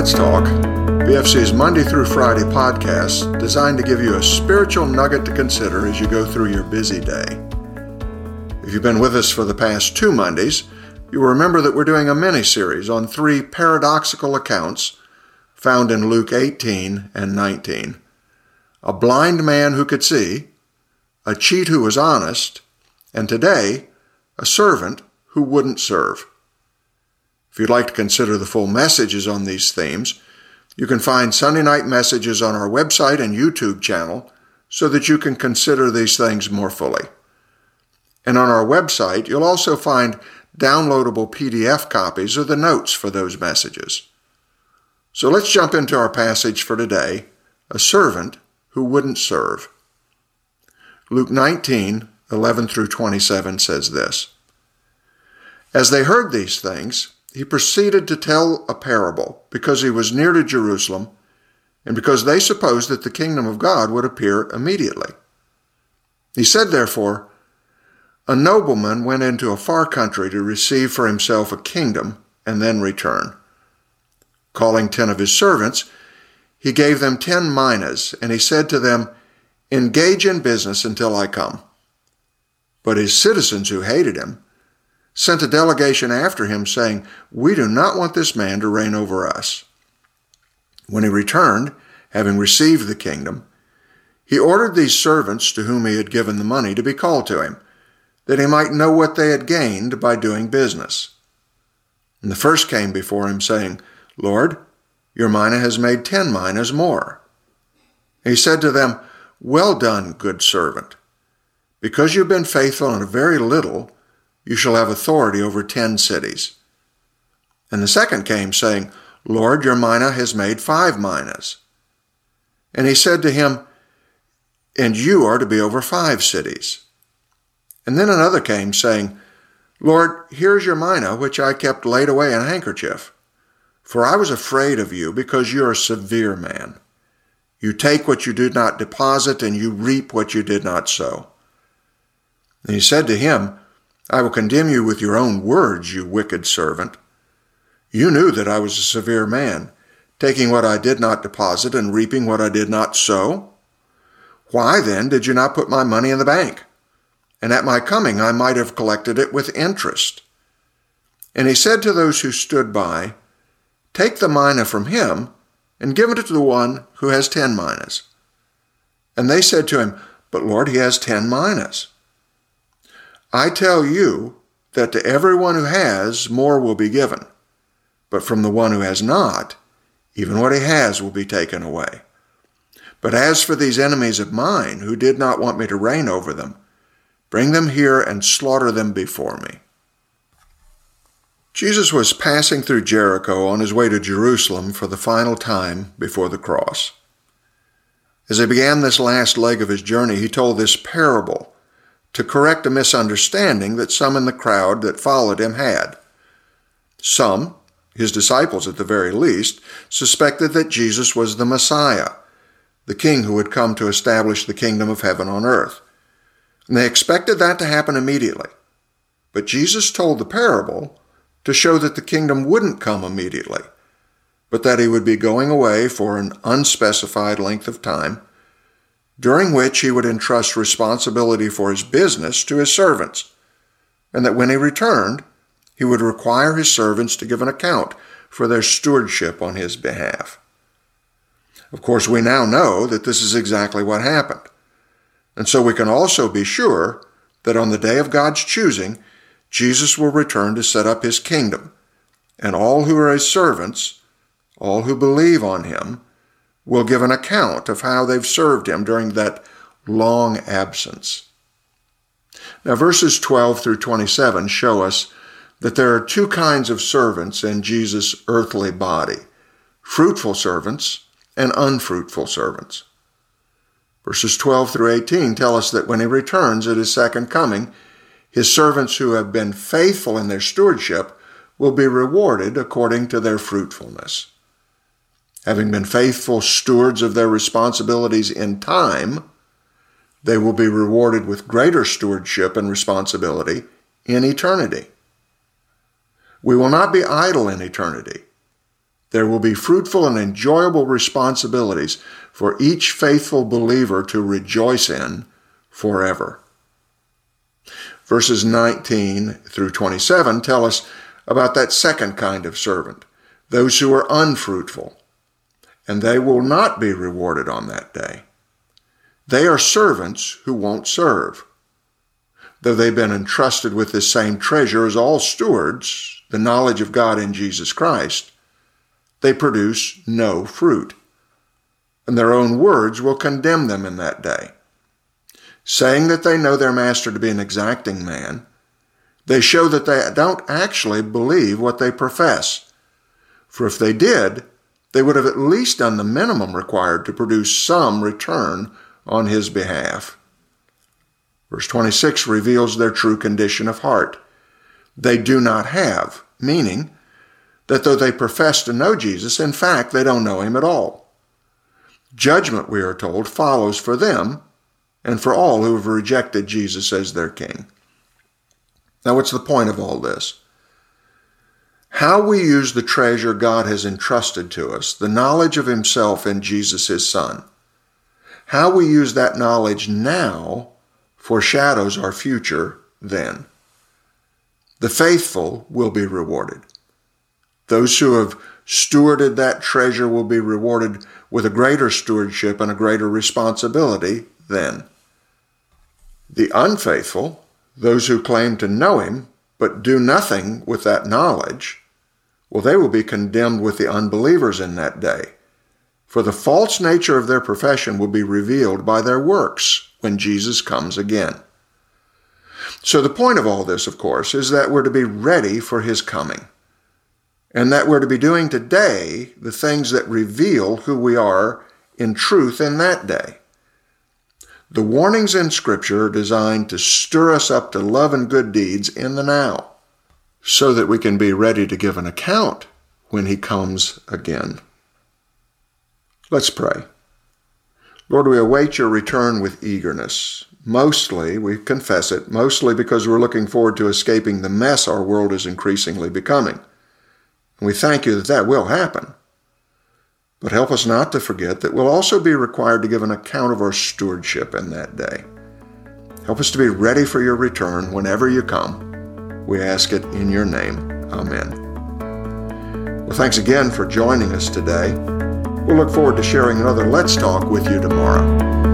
Let's Talk, BFC's Monday through Friday podcast designed to give you a spiritual nugget to consider as you go through your busy day. If you've been with us for the past two Mondays, you will remember that we're doing a mini series on three paradoxical accounts found in Luke 18 and 19 a blind man who could see, a cheat who was honest, and today, a servant who wouldn't serve. If you'd like to consider the full messages on these themes, you can find Sunday night messages on our website and YouTube channel so that you can consider these things more fully. And on our website, you'll also find downloadable PDF copies of the notes for those messages. So let's jump into our passage for today a servant who wouldn't serve. Luke 19, 11 through 27 says this As they heard these things, he proceeded to tell a parable because he was near to Jerusalem and because they supposed that the kingdom of God would appear immediately. He said, therefore, A nobleman went into a far country to receive for himself a kingdom and then return. Calling ten of his servants, he gave them ten minas, and he said to them, Engage in business until I come. But his citizens who hated him sent a delegation after him, saying, We do not want this man to reign over us. When he returned, having received the kingdom, he ordered these servants to whom he had given the money to be called to him, that he might know what they had gained by doing business. And the first came before him, saying, Lord, your mina has made ten minas more. He said to them, Well done, good servant. Because you've been faithful in a very little, you shall have authority over ten cities. And the second came, saying, Lord, your mina has made five minas. And he said to him, And you are to be over five cities. And then another came, saying, Lord, here is your mina, which I kept laid away in a handkerchief. For I was afraid of you, because you are a severe man. You take what you did not deposit, and you reap what you did not sow. And he said to him, I will condemn you with your own words, you wicked servant. You knew that I was a severe man, taking what I did not deposit and reaping what I did not sow. Why then did you not put my money in the bank? And at my coming I might have collected it with interest. And he said to those who stood by, Take the mina from him and give it to the one who has ten minas. And they said to him, But Lord, he has ten minas. I tell you that to everyone who has, more will be given. But from the one who has not, even what he has will be taken away. But as for these enemies of mine, who did not want me to reign over them, bring them here and slaughter them before me. Jesus was passing through Jericho on his way to Jerusalem for the final time before the cross. As he began this last leg of his journey, he told this parable to correct a misunderstanding that some in the crowd that followed him had. Some, his disciples at the very least, suspected that Jesus was the Messiah, the king who had come to establish the kingdom of heaven on earth. And they expected that to happen immediately. But Jesus told the parable to show that the kingdom wouldn't come immediately, but that he would be going away for an unspecified length of time during which he would entrust responsibility for his business to his servants, and that when he returned, he would require his servants to give an account for their stewardship on his behalf. Of course, we now know that this is exactly what happened. And so we can also be sure that on the day of God's choosing, Jesus will return to set up his kingdom, and all who are his servants, all who believe on him, will give an account of how they've served him during that long absence. Now, verses 12 through 27 show us that there are two kinds of servants in Jesus' earthly body fruitful servants and unfruitful servants. Verses 12 through 18 tell us that when he returns at his second coming, his servants who have been faithful in their stewardship will be rewarded according to their fruitfulness having been faithful stewards of their responsibilities in time, they will be rewarded with greater stewardship and responsibility in eternity. We will not be idle in eternity. there will be fruitful and enjoyable responsibilities for each faithful believer to rejoice in forever. Verses 19 through 27 tell us about that second kind of servant, those who are unfruitful, and they will not be rewarded on that day. They are servants who won't serve. Though they've been entrusted with the same treasure as all stewards, the knowledge of God in Jesus Christ, they produce no fruit. And their own words will condemn them in that day. Saying that they know their master to be an exacting man, they show that they don't actually believe what they profess. For if they did, they would have at least done the minimum required to produce some return on his behalf. Verse 26 reveals their true condition of heart. They do not have, meaning that though they profess to know Jesus, in fact, they don't know him at all. Judgment, we are told, follows for them and for all who have rejected Jesus as their king. Now, what's the point of all this? How we use the treasure God has entrusted to us, the knowledge of Himself and Jesus, His Son, how we use that knowledge now foreshadows our future then. The faithful will be rewarded. Those who have stewarded that treasure will be rewarded with a greater stewardship and a greater responsibility then. The unfaithful, those who claim to know him but do nothing with that knowledge, well, they will be condemned with the unbelievers in that day. For the false nature of their profession will be revealed by their works when Jesus comes again. So, the point of all this, of course, is that we're to be ready for his coming, and that we're to be doing today the things that reveal who we are in truth in that day. The warnings in Scripture are designed to stir us up to love and good deeds in the now, so that we can be ready to give an account when He comes again. Let's pray. Lord, we await your return with eagerness. Mostly, we confess it, mostly because we're looking forward to escaping the mess our world is increasingly becoming. And we thank you that that will happen. But help us not to forget that we'll also be required to give an account of our stewardship in that day. Help us to be ready for your return whenever you come. We ask it in your name. Amen. Well, thanks again for joining us today. We'll look forward to sharing another Let's Talk with you tomorrow.